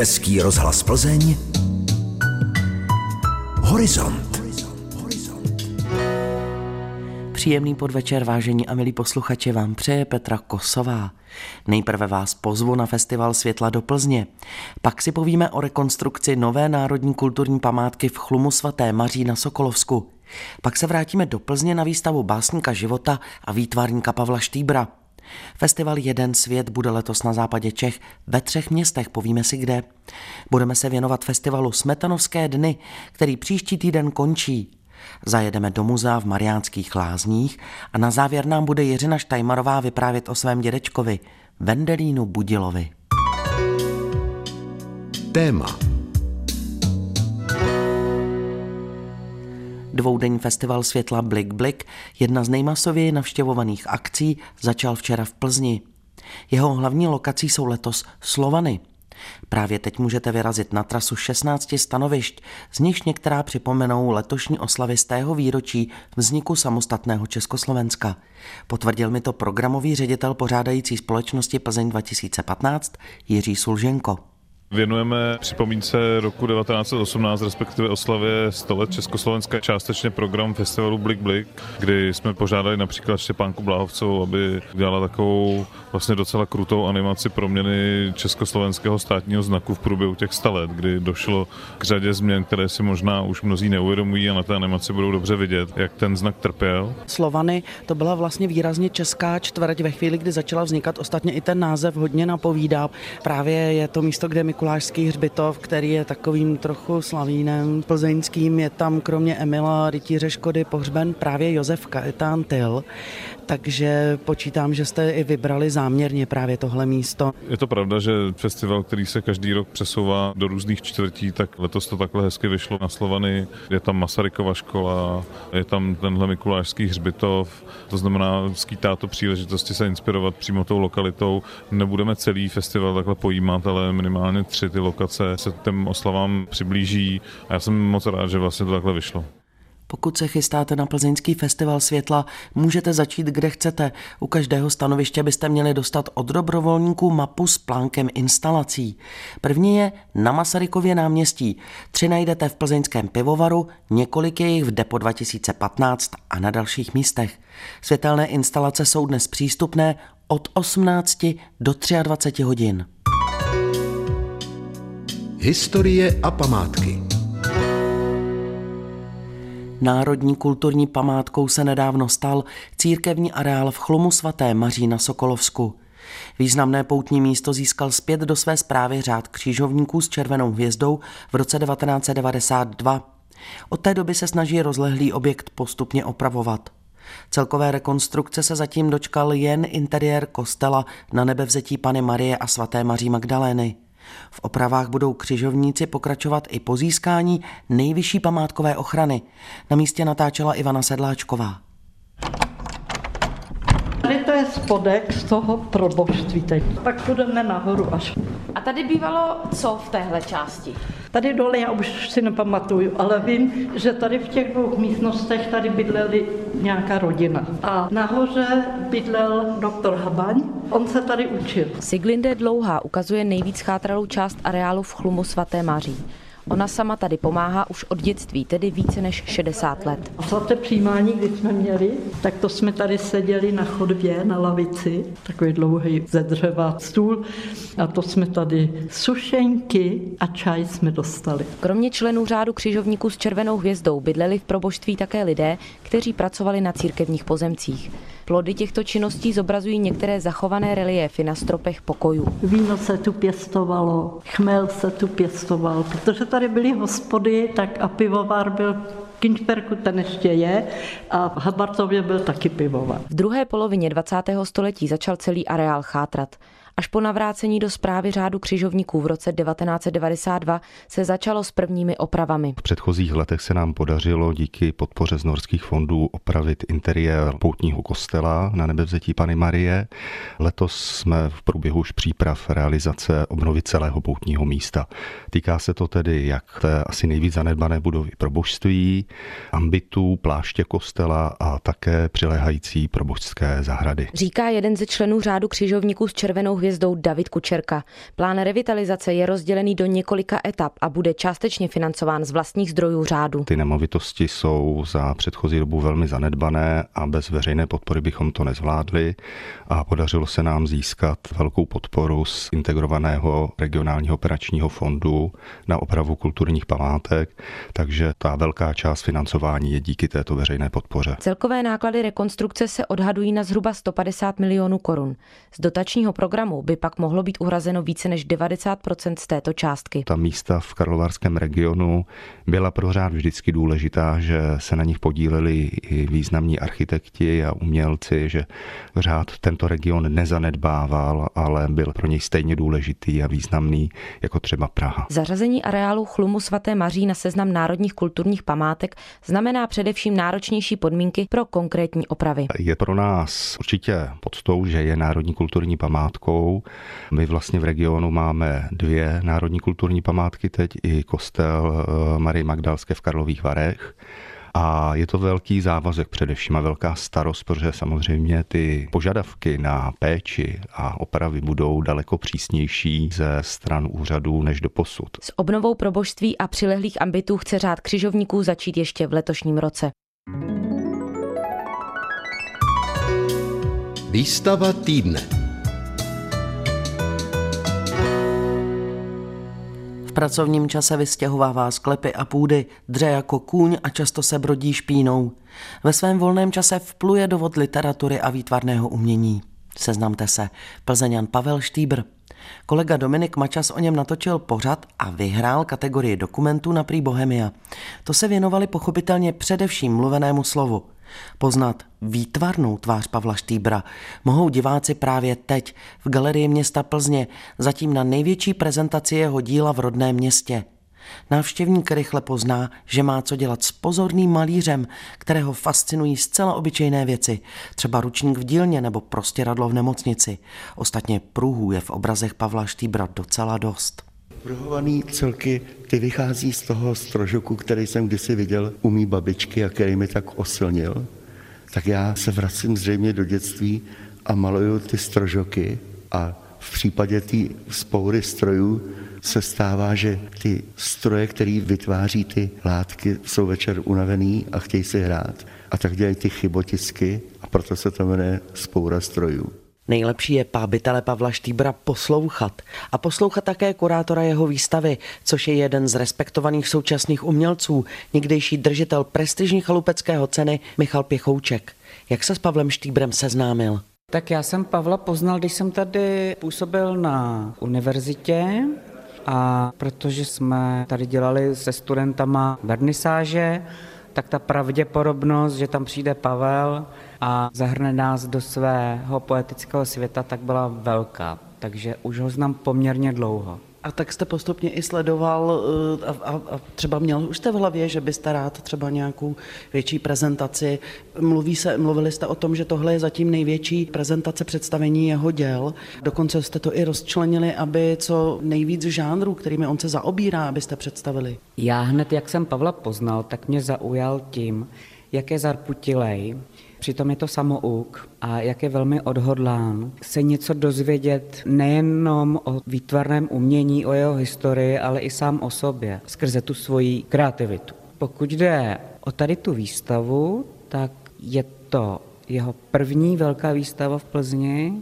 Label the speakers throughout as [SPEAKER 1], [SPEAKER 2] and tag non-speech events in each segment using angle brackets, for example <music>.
[SPEAKER 1] Český rozhlas Plzeň Horizont.
[SPEAKER 2] Příjemný podvečer, vážení a milí posluchači, vám přeje Petra Kosová. Nejprve vás pozvu na festival Světla do Plzně. Pak si povíme o rekonstrukci nové národní kulturní památky v chlumu svaté Maří na Sokolovsku. Pak se vrátíme do Plzně na výstavu básníka života a výtvarníka Pavla Štýbra. Festival Jeden svět bude letos na západě Čech ve třech městech, povíme si kde. Budeme se věnovat festivalu Smetanovské dny, který příští týden končí. Zajedeme do muzea v Mariánských lázních a na závěr nám bude Jiřina Štajmarová vyprávět o svém dědečkovi, Vendelínu Budilovi.
[SPEAKER 1] Téma
[SPEAKER 2] Dvoudenní festival světla Blik Blik, jedna z nejmasověji navštěvovaných akcí, začal včera v Plzni. Jeho hlavní lokací jsou letos Slovany. Právě teď můžete vyrazit na trasu 16 stanovišť, z nichž některá připomenou letošní oslavy z tého výročí vzniku samostatného Československa. Potvrdil mi to programový ředitel pořádající společnosti Plzeň 2015 Jiří Sulženko.
[SPEAKER 3] Věnujeme připomínce roku 1918, respektive oslavě 100 let Československa, částečně program festivalu Blik Blik, kdy jsme požádali například Štěpánku Bláhovcovou, aby dělala takovou vlastně docela krutou animaci proměny československého státního znaku v průběhu těch 100 let, kdy došlo k řadě změn, které si možná už mnozí neuvědomují a na té animaci budou dobře vidět, jak ten znak trpěl.
[SPEAKER 2] Slovany to byla vlastně výrazně česká čtvrť ve chvíli, kdy začala vznikat. Ostatně i ten název hodně napovídá. Právě je to místo, kde Mikulášský hřbitov, který je takovým trochu slavínem plzeňským. Je tam kromě Emila Rytíře Škody pohřben právě Josef Kaetán Tyl takže počítám, že jste i vybrali záměrně právě tohle místo.
[SPEAKER 3] Je to pravda, že festival, který se každý rok přesouvá do různých čtvrtí, tak letos to takhle hezky vyšlo na Slovany. Je tam Masarykova škola, je tam tenhle Mikulášský hřbitov, to znamená, skýtá to příležitosti se inspirovat přímo tou lokalitou. Nebudeme celý festival takhle pojímat, ale minimálně tři ty lokace se těm oslavám přiblíží a já jsem moc rád, že vlastně to takhle vyšlo.
[SPEAKER 2] Pokud se chystáte na plzeňský festival světla, můžete začít kde chcete. U každého stanoviště byste měli dostat od dobrovolníků mapu s plánkem instalací. První je na Masarykově náměstí. Tři najdete v plzeňském pivovaru, několik je jich v Depo 2015 a na dalších místech. Světelné instalace jsou dnes přístupné od 18 do 23 hodin.
[SPEAKER 1] Historie a památky
[SPEAKER 2] Národní kulturní památkou se nedávno stal církevní areál v chlumu svaté Maří na Sokolovsku. Významné poutní místo získal zpět do své zprávy řád křížovníků s červenou hvězdou v roce 1992. Od té doby se snaží rozlehlý objekt postupně opravovat. Celkové rekonstrukce se zatím dočkal jen interiér kostela na nebevzetí Pany Marie a svaté Maří Magdalény. V opravách budou křižovníci pokračovat i po získání nejvyšší památkové ochrany. Na místě natáčela Ivana Sedláčková.
[SPEAKER 4] Tady to je spodek z toho proboštví teď. Pak půjdeme nahoru až.
[SPEAKER 5] A tady bývalo co v téhle části?
[SPEAKER 4] Tady dole já už si nepamatuju, ale vím, že tady v těch dvou místnostech tady bydleli nějaká rodina. A nahoře bydlel doktor Habaň, on se tady učil.
[SPEAKER 5] Siglinde Dlouhá ukazuje nejvíc chátralou část areálu v chlumu svaté Maří. Ona sama tady pomáhá už od dětství, tedy více než 60 let.
[SPEAKER 4] A svaté přijímání, když jsme měli, tak to jsme tady seděli na chodbě, na lavici, takový dlouhý ze dřeva stůl a to jsme tady sušenky a čaj jsme dostali.
[SPEAKER 5] Kromě členů řádu křižovníků s červenou hvězdou bydleli v proboštví také lidé, kteří pracovali na církevních pozemcích. Plody těchto činností zobrazují některé zachované reliéfy na stropech pokojů.
[SPEAKER 4] Víno se tu pěstovalo, chmel se tu pěstoval, protože tady byly hospody, tak a pivovar byl Kinčperku ten ještě je a v Habartově byl taky pivovar.
[SPEAKER 5] V druhé polovině 20. století začal celý areál chátrat. Až po navrácení do zprávy řádu křižovníků v roce 1992 se začalo s prvními opravami.
[SPEAKER 6] V předchozích letech se nám podařilo díky podpoře z norských fondů opravit interiér poutního kostela na nebevzetí Pany Marie. Letos jsme v průběhu už příprav realizace obnovy celého poutního místa. Týká se to tedy jak té asi nejvíc zanedbané budovy probožství, ambitů, pláště kostela a také přiléhající probožské zahrady.
[SPEAKER 5] Říká jeden ze členů řádu křižovníků s červenou hvězdou hvězdou David Kučerka. Plán revitalizace je rozdělený do několika etap a bude částečně financován z vlastních zdrojů řádu.
[SPEAKER 6] Ty nemovitosti jsou za předchozí dobu velmi zanedbané a bez veřejné podpory bychom to nezvládli a podařilo se nám získat velkou podporu z integrovaného regionálního operačního fondu na opravu kulturních památek, takže ta velká část financování je díky této veřejné podpoře.
[SPEAKER 5] Celkové náklady rekonstrukce se odhadují na zhruba 150 milionů korun. Z dotačního programu by pak mohlo být uhrazeno více než 90 z této částky.
[SPEAKER 6] Ta místa v karlovarském regionu byla pro řád vždycky důležitá, že se na nich podíleli i významní architekti a umělci, že řád tento region nezanedbával, ale byl pro něj stejně důležitý a významný jako třeba Praha.
[SPEAKER 5] Zařazení areálu chlumu svaté Maří na seznam národních kulturních památek znamená především náročnější podmínky pro konkrétní opravy.
[SPEAKER 6] Je pro nás určitě podstou, že je národní kulturní památkou. My vlastně v regionu máme dvě národní kulturní památky teď, i kostel eh, Marie Magdalské v Karlových Varech. A je to velký závazek především a velká starost, protože samozřejmě ty požadavky na péči a opravy budou daleko přísnější ze stran úřadů než do posud.
[SPEAKER 5] S obnovou probožství a přilehlých ambitů chce řád křižovníků začít ještě v letošním roce.
[SPEAKER 1] Výstava týdne.
[SPEAKER 2] V pracovním čase vystěhovává sklepy a půdy, dře jako kůň a často se brodí špínou. Ve svém volném čase vpluje do vod literatury a výtvarného umění. Seznamte se, Plzeňan Pavel Štýbr. Kolega Dominik Mačas o něm natočil pořad a vyhrál kategorii dokumentů na Prý Bohemia. To se věnovali pochopitelně především mluvenému slovu. Poznat výtvarnou tvář Pavla Štýbra mohou diváci právě teď v Galerii města Plzně, zatím na největší prezentaci jeho díla v rodném městě. Návštěvník rychle pozná, že má co dělat s pozorným malířem, kterého fascinují zcela obyčejné věci, třeba ručník v dílně nebo prostě radlo v nemocnici. Ostatně pruhů je v obrazech Pavla Štýbra docela dost.
[SPEAKER 7] Pruhovaný celky, ty vychází z toho strožoku, který jsem kdysi viděl u mý babičky a který mi tak oslnil. Tak já se vracím zřejmě do dětství a maluju ty strožoky a v případě té spoury strojů se stává, že ty stroje, které vytváří ty látky, jsou večer unavený a chtějí si hrát. A tak dělají ty chybotisky a proto se to jmenuje spoura strojů.
[SPEAKER 2] Nejlepší je pábitele Pavla Štýbra poslouchat a poslouchat také kurátora jeho výstavy, což je jeden z respektovaných současných umělců, někdejší držitel prestižní chalupeckého ceny Michal Pěchouček. Jak se s Pavlem Štýbrem seznámil?
[SPEAKER 8] Tak já jsem Pavla poznal, když jsem tady působil na univerzitě a protože jsme tady dělali se studentama vernisáže, tak ta pravděpodobnost, že tam přijde Pavel a zahrne nás do svého poetického světa, tak byla velká. Takže už ho znám poměrně dlouho.
[SPEAKER 2] A tak jste postupně i sledoval eh, a, a, a třeba měl už jste v hlavě, že byste rád třeba nějakou větší prezentaci. Mluví se, mluvili jste o tom, že tohle je zatím největší prezentace představení jeho děl. Dokonce jste to i rozčlenili, aby co nejvíc žánrů, kterými on se zaobírá, abyste představili.
[SPEAKER 8] Já hned, jak jsem Pavla poznal, tak mě zaujal tím, jak je zarputilej, Přitom je to samouk a jak je velmi odhodlán se něco dozvědět nejenom o výtvarném umění, o jeho historii, ale i sám o sobě, skrze tu svoji kreativitu. Pokud jde o tady tu výstavu, tak je to jeho první velká výstava v Plzni,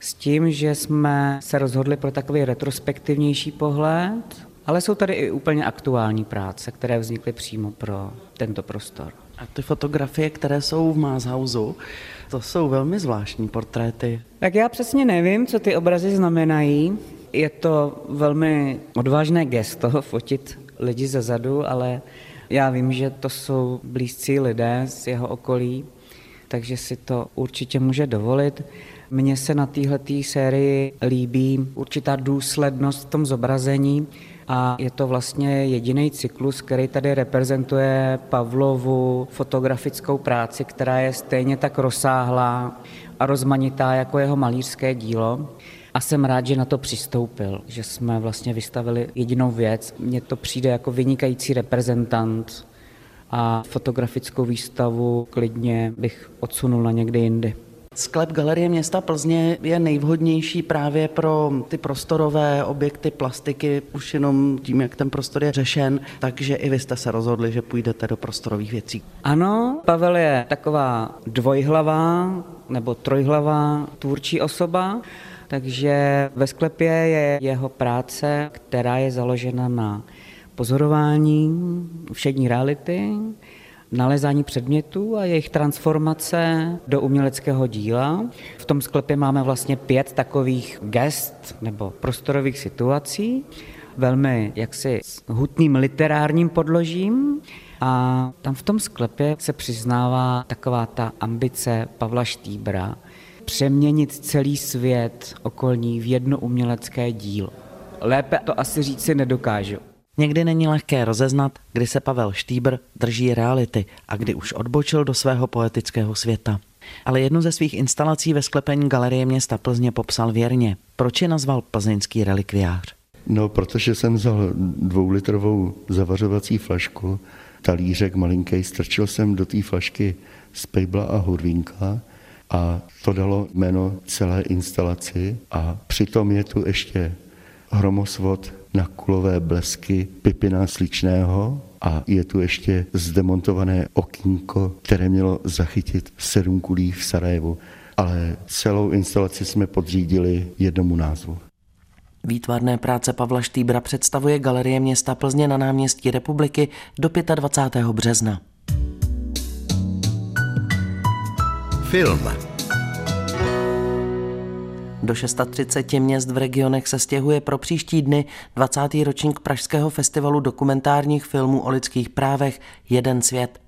[SPEAKER 8] s tím, že jsme se rozhodli pro takový retrospektivnější pohled, ale jsou tady i úplně aktuální práce, které vznikly přímo pro tento prostor.
[SPEAKER 2] A ty fotografie, které jsou v Mázhausu, to jsou velmi zvláštní portréty.
[SPEAKER 8] Tak já přesně nevím, co ty obrazy znamenají. Je to velmi odvážné gesto <laughs> fotit lidi ze zadu, ale já vím, že to jsou blízcí lidé z jeho okolí, takže si to určitě může dovolit. Mně se na této sérii líbí určitá důslednost v tom zobrazení, a je to vlastně jediný cyklus, který tady reprezentuje Pavlovu fotografickou práci, která je stejně tak rozsáhlá a rozmanitá jako jeho malířské dílo. A jsem rád, že na to přistoupil, že jsme vlastně vystavili jedinou věc. Mně to přijde jako vynikající reprezentant a fotografickou výstavu klidně bych odsunul na někdy jindy.
[SPEAKER 2] Sklep Galerie města Plzně je nejvhodnější právě pro ty prostorové objekty plastiky, už jenom tím, jak ten prostor je řešen, takže i vy jste se rozhodli, že půjdete do prostorových věcí.
[SPEAKER 8] Ano, Pavel je taková dvojhlavá nebo trojhlavá tvůrčí osoba, takže ve sklepě je jeho práce, která je založena na pozorování všední reality, nalezání předmětů a jejich transformace do uměleckého díla. V tom sklepě máme vlastně pět takových gest nebo prostorových situací, velmi jaksi s hutným literárním podložím. A tam v tom sklepě se přiznává taková ta ambice Pavla Štýbra přeměnit celý svět okolní v jedno umělecké dílo. Lépe to asi říct si nedokážu.
[SPEAKER 2] Někdy není lehké rozeznat, kdy se Pavel Štýbr drží reality a kdy už odbočil do svého poetického světa. Ale jednu ze svých instalací ve sklepení Galerie města Plzně popsal věrně. Proč je nazval plzeňský relikviář?
[SPEAKER 7] No, protože jsem vzal dvoulitrovou zavařovací flašku, talířek malinký, strčil jsem do té flašky spejbla a hurvínka a to dalo jméno celé instalaci a přitom je tu ještě hromosvod na kulové blesky Pipina Sličného a je tu ještě zdemontované okýnko, které mělo zachytit sedm kulí v Sarajevu. Ale celou instalaci jsme podřídili jednomu názvu.
[SPEAKER 2] Výtvarné práce Pavla Štýbra představuje Galerie města Plzně na náměstí Republiky do 25. března.
[SPEAKER 1] Film.
[SPEAKER 2] Do 630 měst v regionech se stěhuje pro příští dny 20. ročník Pražského festivalu dokumentárních filmů o lidských právech Jeden svět.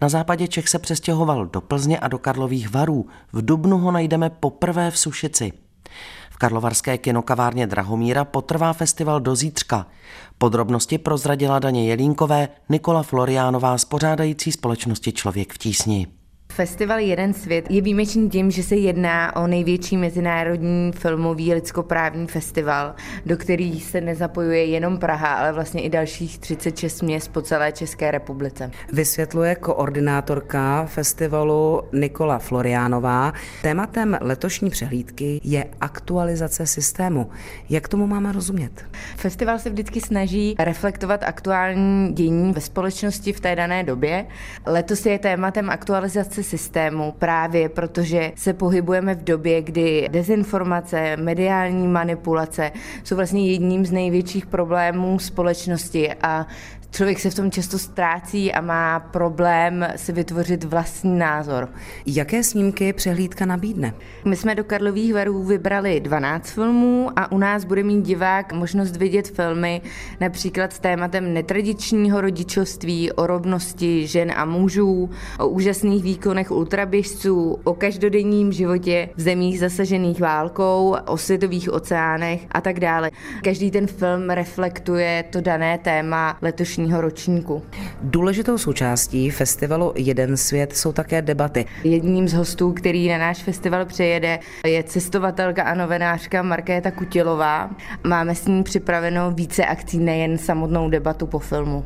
[SPEAKER 2] Na západě Čech se přestěhoval do Plzně a do Karlových varů. V Dubnu ho najdeme poprvé v Sušici. V karlovarské kinokavárně Drahomíra potrvá festival do zítřka. Podrobnosti prozradila Daně Jelínkové Nikola Floriánová z pořádající společnosti Člověk v tísni.
[SPEAKER 9] Festival Jeden svět je výjimečný tím, že se jedná o největší mezinárodní filmový lidskoprávní festival, do který se nezapojuje jenom Praha, ale vlastně i dalších 36 měst po celé České republice.
[SPEAKER 10] Vysvětluje koordinátorka festivalu Nikola Floriánová. Tématem letošní přehlídky je aktualizace systému. Jak tomu máme rozumět?
[SPEAKER 9] Festival se vždycky snaží reflektovat aktuální dění ve společnosti v té dané době. Letos je tématem aktualizace systému právě protože se pohybujeme v době, kdy dezinformace, mediální manipulace jsou vlastně jedním z největších problémů společnosti a člověk se v tom často ztrácí a má problém si vytvořit vlastní názor.
[SPEAKER 10] Jaké snímky přehlídka nabídne?
[SPEAKER 9] My jsme do Karlových varů vybrali 12 filmů a u nás bude mít divák možnost vidět filmy například s tématem netradičního rodičovství, o rovnosti žen a mužů, o úžasných výkonech ultraběžců, o každodenním životě v zemích zasažených válkou, o světových oceánech a tak dále. Každý ten film reflektuje to dané téma letošní letošního ročníku.
[SPEAKER 10] Důležitou součástí festivalu Jeden svět jsou také debaty.
[SPEAKER 9] Jedním z hostů, který na náš festival přejede, je cestovatelka a novinářka Markéta Kutilová. Máme s ní připravenou více akcí, nejen samotnou debatu po filmu.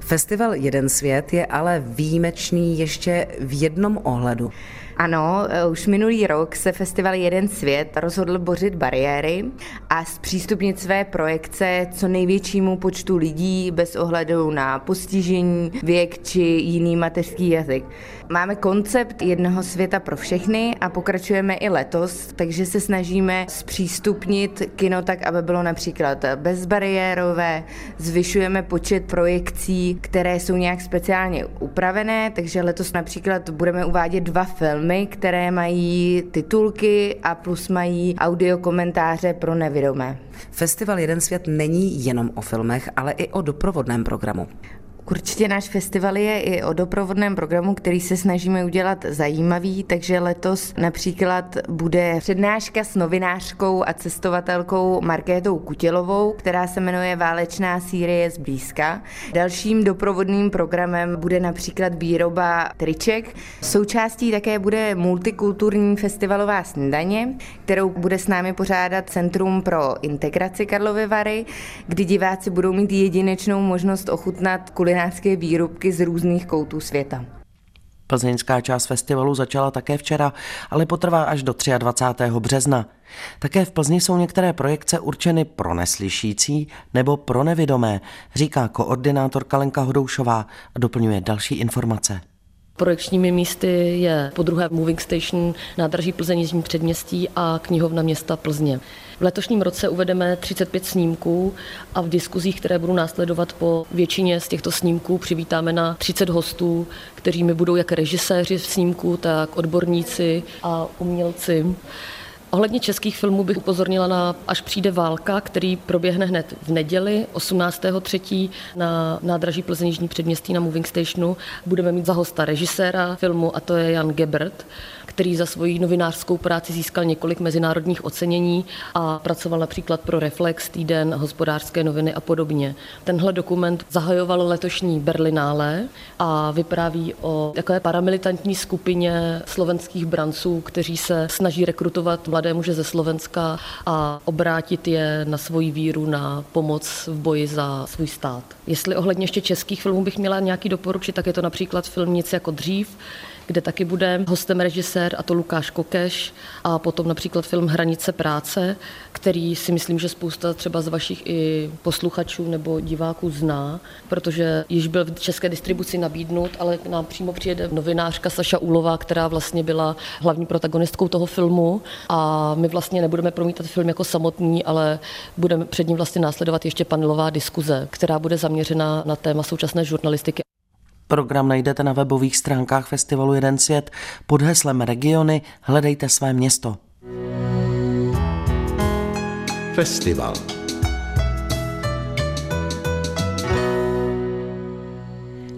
[SPEAKER 10] Festival Jeden svět je ale výjimečný ještě v jednom ohledu.
[SPEAKER 9] Ano, eh, už minulý rok se festival Jeden svět rozhodl bořit bariéry a zpřístupnit své projekce co největšímu počtu lidí bez ohledu na postižení, věk či jiný mateřský jazyk. Máme koncept jednoho světa pro všechny a pokračujeme i letos, takže se snažíme zpřístupnit kino tak, aby bylo například bezbariérové, zvyšujeme počet projekcí, které jsou nějak speciálně upravené, takže letos například budeme uvádět dva filmy, které mají titulky a plus mají audio komentáře pro nevědomé.
[SPEAKER 10] Festival Jeden svět není jenom o filmech, ale i o doprovodném programu.
[SPEAKER 9] Určitě náš festival je i o doprovodném programu, který se snažíme udělat zajímavý, takže letos například bude přednáška s novinářkou a cestovatelkou Markétou Kutělovou, která se jmenuje Válečná Sýrie zblízka. Dalším doprovodným programem bude například výroba triček. Součástí také bude multikulturní festivalová snídaně, kterou bude s námi pořádat Centrum pro integraci Karlovy Vary, kdy diváci budou mít jedinečnou možnost ochutnat kulinářské výrobky z různých koutů světa.
[SPEAKER 2] Plzeňská část festivalu začala také včera, ale potrvá až do 23. března. Také v Plzni jsou některé projekce určeny pro neslyšící nebo pro nevidomé, říká koordinátorka Lenka Hodoušová a doplňuje další informace.
[SPEAKER 11] Projekčními místy je po druhé Moving Station, nádraží Plzeň Jižní předměstí a knihovna města Plzně. V letošním roce uvedeme 35 snímků a v diskuzích, které budou následovat po většině z těchto snímků, přivítáme na 30 hostů, kteřími budou jak režiséři snímků, tak odborníci a umělci. Ohledně českých filmů bych upozornila na Až přijde válka, který proběhne hned v neděli 18.3. na nádraží Plzeň předměstí na Moving Stationu. Budeme mít za hosta režiséra filmu a to je Jan Gebert který za svoji novinářskou práci získal několik mezinárodních ocenění a pracoval například pro Reflex, Týden, hospodářské noviny a podobně. Tenhle dokument zahajoval letošní Berlinále a vypráví o takové paramilitantní skupině slovenských branců, kteří se snaží rekrutovat mladé muže ze Slovenska a obrátit je na svoji víru, na pomoc v boji za svůj stát. Jestli ohledně ještě českých filmů bych měla nějaký doporučit, tak je to například film Nic jako dřív, kde taky bude hostem režisér a to Lukáš Kokeš a potom například film Hranice práce, který si myslím, že spousta třeba z vašich i posluchačů nebo diváků zná, protože již byl v české distribuci nabídnut, ale k nám přímo přijede novinářka Saša Úlová, která vlastně byla hlavní protagonistkou toho filmu a my vlastně nebudeme promítat film jako samotný, ale budeme před ním vlastně následovat ještě panelová diskuze, která bude zaměřena na téma současné žurnalistiky.
[SPEAKER 2] Program najdete na webových stránkách festivalu Jeden svět pod heslem Regiony hledejte své město.
[SPEAKER 1] Festival.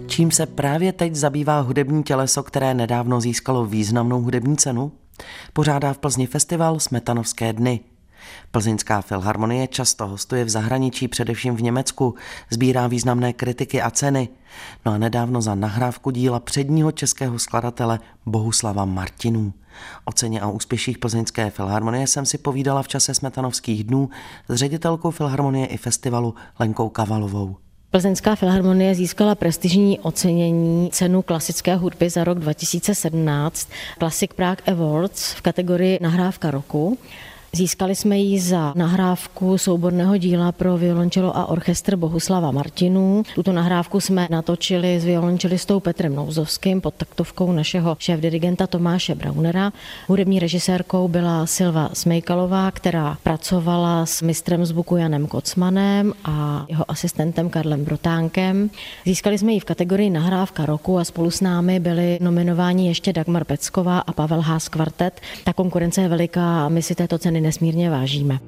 [SPEAKER 2] Čím se právě teď zabývá hudební těleso, které nedávno získalo významnou hudební cenu? Pořádá v Plzni festival Smetanovské dny. Plzeňská filharmonie často hostuje v zahraničí, především v Německu, sbírá významné kritiky a ceny. No a nedávno za nahrávku díla předního českého skladatele Bohuslava Martinů. O ceně a úspěších Plzeňské filharmonie jsem si povídala v čase Smetanovských dnů s ředitelkou filharmonie i festivalu Lenkou Kavalovou.
[SPEAKER 5] Plzeňská filharmonie získala prestižní ocenění cenu klasické hudby za rok 2017 Classic Prague Awards v kategorii Nahrávka roku. Získali jsme ji za nahrávku souborného díla pro violončelo a orchestr Bohuslava Martinů. Tuto nahrávku jsme natočili s violončelistou Petrem Nouzovským pod taktovkou našeho šéf-dirigenta Tomáše Braunera. Hudební režisérkou byla Silva Smejkalová, která pracovala s mistrem zvuku Janem Kocmanem a jeho asistentem Karlem Brotánkem. Získali jsme ji v kategorii nahrávka roku a spolu s námi byli nominováni ještě Dagmar Pecková a Pavel Haas kvartet. Ta konkurence je veliká a my si této ceny nesmírně vážíme.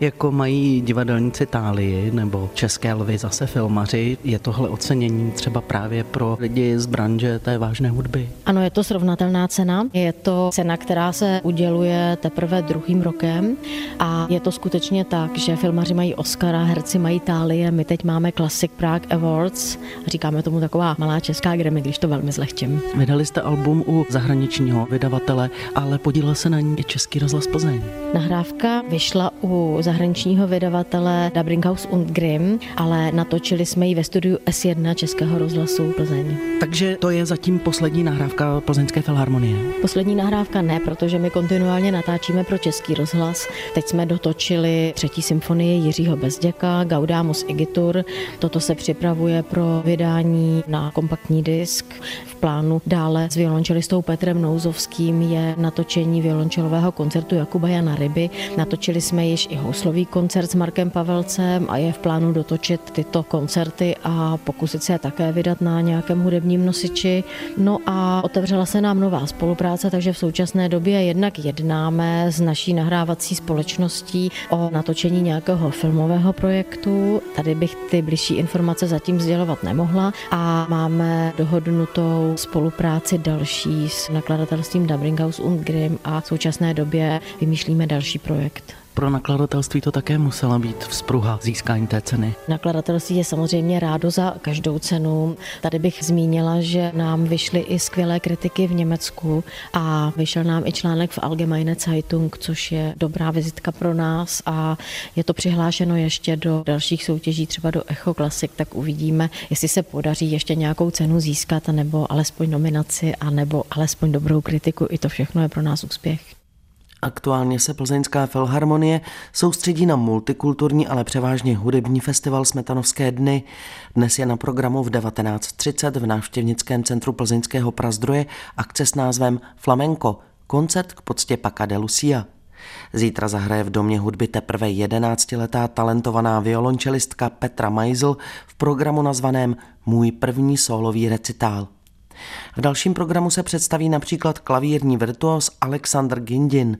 [SPEAKER 2] Jako mají divadelníci Itálii nebo České lvy zase filmaři. Je tohle ocenění třeba právě pro lidi z branže té vážné hudby?
[SPEAKER 5] Ano, je to srovnatelná cena. Je to cena, která se uděluje teprve druhým rokem a je to skutečně tak, že filmaři mají Oscara, herci mají Itálie, my teď máme Classic Prague Awards a říkáme tomu taková malá česká Grammy, když to velmi zlehčím.
[SPEAKER 2] Vydali jste album u zahraničního vydavatele, ale podílel se na ní i Český rozhlas Plzeň.
[SPEAKER 5] Nahrávka vyšla u zahraničního vydavatele House und Grimm, ale natočili jsme ji ve studiu S1 Českého rozhlasu Plzeň.
[SPEAKER 2] Takže to je zatím poslední nahrávka Plzeňské filharmonie?
[SPEAKER 5] Poslední nahrávka ne, protože my kontinuálně natáčíme pro Český rozhlas. Teď jsme dotočili třetí symfonii Jiřího Bezděka, Gaudamus Igitur. Toto se připravuje pro vydání na kompaktní disk. V plánu dále s violončelistou Petrem Nouzovským je natočení violončelového koncertu Jakuba Jana Ryby. Natočili jsme již i houslový koncert s Markem Pavelcem a je v plánu dotočit tyto koncerty a pokusit se je také vydat na nějakém hudebním nosiči. No a otevřela se nám nová spolupráce, takže v současné době jednak jednáme s naší nahrávací společností o natočení nějakého filmového projektu. Tady bych ty bližší informace zatím sdělovat nemohla a máme dohodnutou spolupráci další s nakladatelstvím House und Grimm a v současné době vymýšlíme další projekt.
[SPEAKER 2] Pro nakladatelství to také musela být vzpruha získání té ceny.
[SPEAKER 5] Nakladatelství je samozřejmě rádo za každou cenu. Tady bych zmínila, že nám vyšly i skvělé kritiky v Německu a vyšel nám i článek v Allgemeine Zeitung, což je dobrá vizitka pro nás a je to přihlášeno ještě do dalších soutěží, třeba do Echo Classic, tak uvidíme, jestli se podaří ještě nějakou cenu získat, nebo alespoň nominaci, a nebo alespoň dobrou kritiku. I to všechno je pro nás úspěch.
[SPEAKER 2] Aktuálně se Plzeňská filharmonie soustředí na multikulturní, ale převážně hudební festival Smetanovské dny. Dnes je na programu v 19.30 v návštěvnickém centru Plzeňského prazdroje akce s názvem Flamenco, koncert k poctě Paca de Lucia. Zítra zahraje v domě hudby teprve 11-letá talentovaná violončelistka Petra Majzl v programu nazvaném Můj první solový recitál. V dalším programu se představí například klavírní virtuos Alexander Gindin.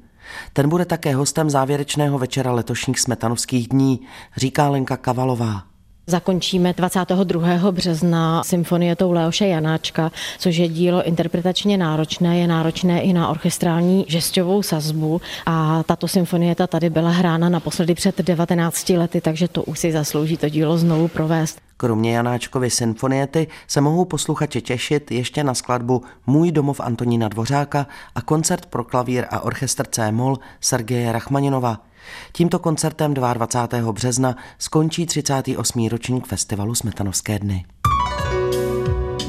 [SPEAKER 2] Ten bude také hostem závěrečného večera letošních smetanovských dní, říká Lenka Kavalová.
[SPEAKER 5] Zakončíme 22. března symfonietou Leoše Janáčka, což je dílo interpretačně náročné, je náročné i na orchestrální žestovou sazbu a tato symfonie ta tady byla hrána naposledy před 19 lety, takže to už si zaslouží to dílo znovu provést.
[SPEAKER 2] Kromě Janáčkovy symfoniety se mohou posluchači těšit ještě na skladbu Můj domov Antonína Dvořáka a koncert pro klavír a orchestr C-moll Sergeje Rachmaninova. Tímto koncertem 22. března skončí 38. ročník festivalu Smetanovské dny.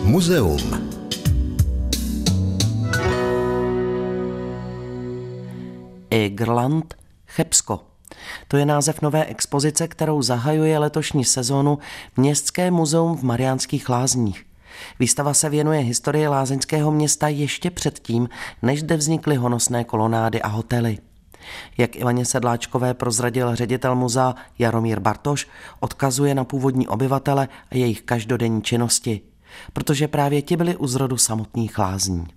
[SPEAKER 1] Muzeum.
[SPEAKER 2] Egerland, Chebsko. To je název nové expozice, kterou zahajuje letošní sezónu Městské muzeum v Mariánských lázních. Výstava se věnuje historii lázeňského města ještě předtím, než zde vznikly honosné kolonády a hotely. Jak Ivaně Sedláčkové prozradil ředitel muzea Jaromír Bartoš, odkazuje na původní obyvatele a jejich každodenní činnosti, protože právě ti byli u zrodu samotných lázní.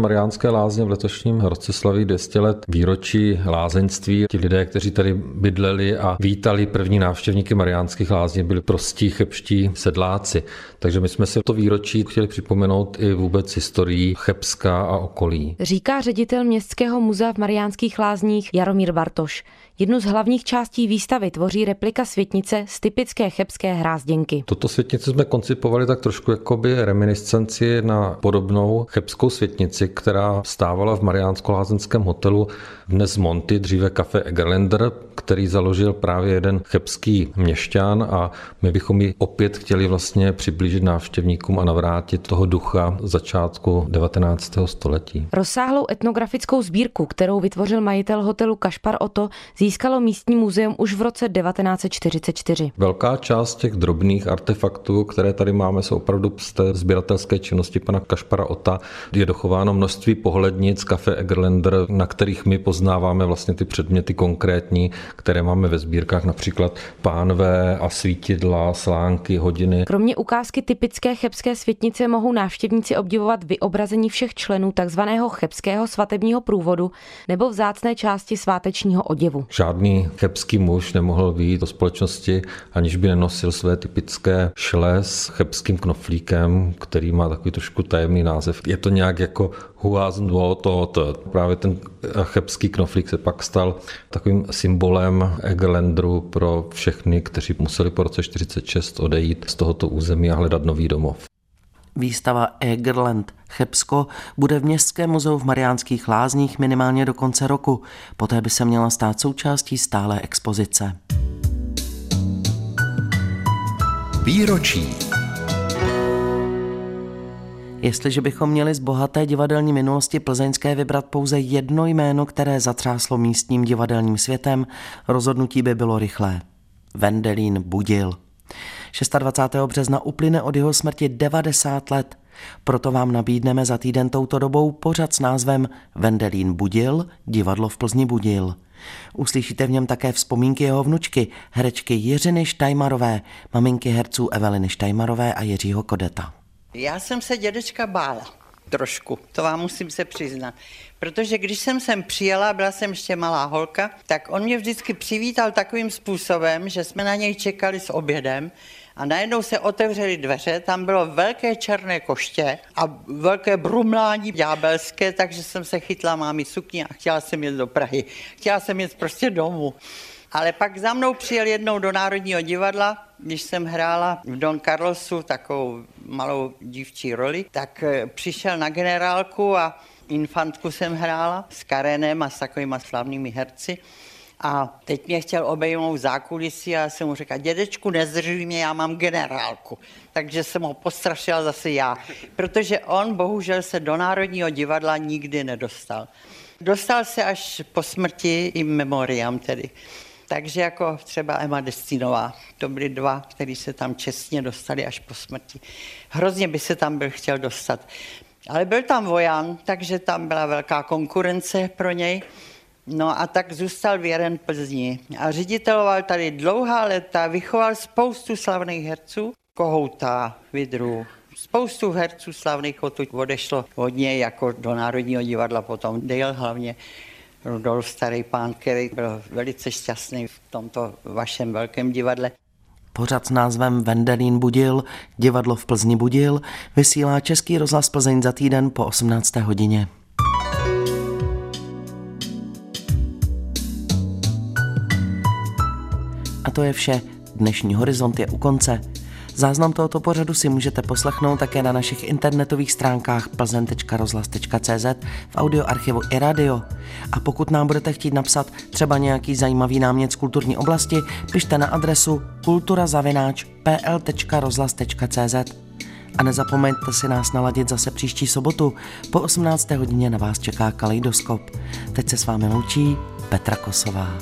[SPEAKER 12] Mariánské lázně v letošním roce slaví 200 let výročí lázeňství. Ti lidé, kteří tady bydleli a vítali první návštěvníky Mariánských lázní, byli prostí chebští sedláci. Takže my jsme si to výročí chtěli připomenout i vůbec historii Chebska a okolí.
[SPEAKER 9] Říká ředitel Městského muzea v Mariánských lázních Jaromír Bartoš. Jednu z hlavních částí výstavy tvoří replika světnice z typické chebské hrázděnky.
[SPEAKER 12] Toto světnici jsme koncipovali tak trošku jako by reminiscenci na podobnou chebskou světnici, která stávala v Mariánsko-lázenském hotelu dnes Monty, dříve kafe Egerländer, který založil právě jeden chebský měšťan a my bychom ji opět chtěli vlastně přiblížit návštěvníkům a navrátit toho ducha začátku 19. století.
[SPEAKER 9] Rozsáhlou etnografickou sbírku, kterou vytvořil majitel hotelu Kašpar Oto, získalo místní muzeum už v roce 1944.
[SPEAKER 12] Velká část těch drobných artefaktů, které tady máme, jsou opravdu z té sběratelské činnosti pana Kašpara Ota. Je dochováno množství pohlednic kafe Egerländer, na kterých my poznáváme vlastně ty předměty konkrétní, které máme ve sbírkách, například pánve a svítidla, slánky, hodiny.
[SPEAKER 9] Kromě ukázky typické chebské světnice mohou návštěvníci obdivovat vyobrazení všech členů takzvaného chebského svatebního průvodu nebo vzácné části svátečního oděvu.
[SPEAKER 12] Žádný chebský muž nemohl vyjít do společnosti, aniž by nenosil své typické šle s chebským knoflíkem, který má takový trošku tajemný název. Je to nějak jako to. Právě ten chebský knoflík se pak stal takovým symbolem Egerlandru pro všechny, kteří museli po roce 46 odejít z tohoto území a hledat nový domov.
[SPEAKER 2] Výstava Egerland Chebsko bude v Městském muzeu v Mariánských lázních minimálně do konce roku. Poté by se měla stát součástí stále expozice.
[SPEAKER 1] Výročí.
[SPEAKER 2] Jestliže bychom měli z bohaté divadelní minulosti plzeňské vybrat pouze jedno jméno, které zatřáslo místním divadelním světem, rozhodnutí by bylo rychlé. Vendelín Budil. 26. března uplyne od jeho smrti 90 let. Proto vám nabídneme za týden touto dobou pořad s názvem Vendelín Budil, divadlo v Plzni Budil. Uslyšíte v něm také vzpomínky jeho vnučky, herečky Jiřiny Štajmarové, maminky herců Eveliny Štajmarové a Jiřího Kodeta.
[SPEAKER 13] Já jsem se dědečka bála trošku, to vám musím se přiznat. Protože když jsem sem přijela, byla jsem ještě malá holka, tak on mě vždycky přivítal takovým způsobem, že jsme na něj čekali s obědem A najednou se otevřely dveře, tam bylo velké černé koště a velké brumlání ďábelské, takže jsem se chytla mámi sukni a chtěla jsem jít do Prahy. Chtěla jsem jít prostě domů. Ale pak za mnou přijel jednou do Národního divadla, když jsem hrála v Don Carlosu takovou malou dívčí roli, tak eh, přišel na generálku a infantku jsem hrála s Karenem a s takovými slavnými herci. A teď mě chtěl obejmout zákulisí a jsem mu řekla, dědečku, nezdržuj mě, já mám generálku. Takže jsem ho postrašila zase já, protože on bohužel se do Národního divadla nikdy nedostal. Dostal se až po smrti i memoriam tedy. Takže jako třeba Emma Destinová, to byly dva, kteří se tam čestně dostali až po smrti. Hrozně by se tam byl chtěl dostat. Ale byl tam vojan, takže tam byla velká konkurence pro něj. No a tak zůstal věren Plzni. A řediteloval tady dlouhá léta, vychoval spoustu slavných herců, Kohouta, Vidru, spoustu herců slavných odtud odešlo od něj jako do Národního divadla potom, Dale hlavně. Rudolf Starý pán, který byl velice šťastný v tomto vašem velkém divadle.
[SPEAKER 2] Pořad s názvem Vendelín budil, divadlo v Plzni budil, vysílá Český rozhlas Plzeň za týden po 18. hodině. A to je vše. Dnešní horizont je u konce. Záznam tohoto pořadu si můžete poslechnout také na našich internetových stránkách plzen.rozhlas.cz v audioarchivu i radio. A pokud nám budete chtít napsat třeba nějaký zajímavý námět z kulturní oblasti, pište na adresu kulturazavináč.pl.rozhlas.cz a nezapomeňte si nás naladit zase příští sobotu. Po 18. hodině na vás čeká Kaleidoskop. Teď se s vámi loučí Petra Kosová.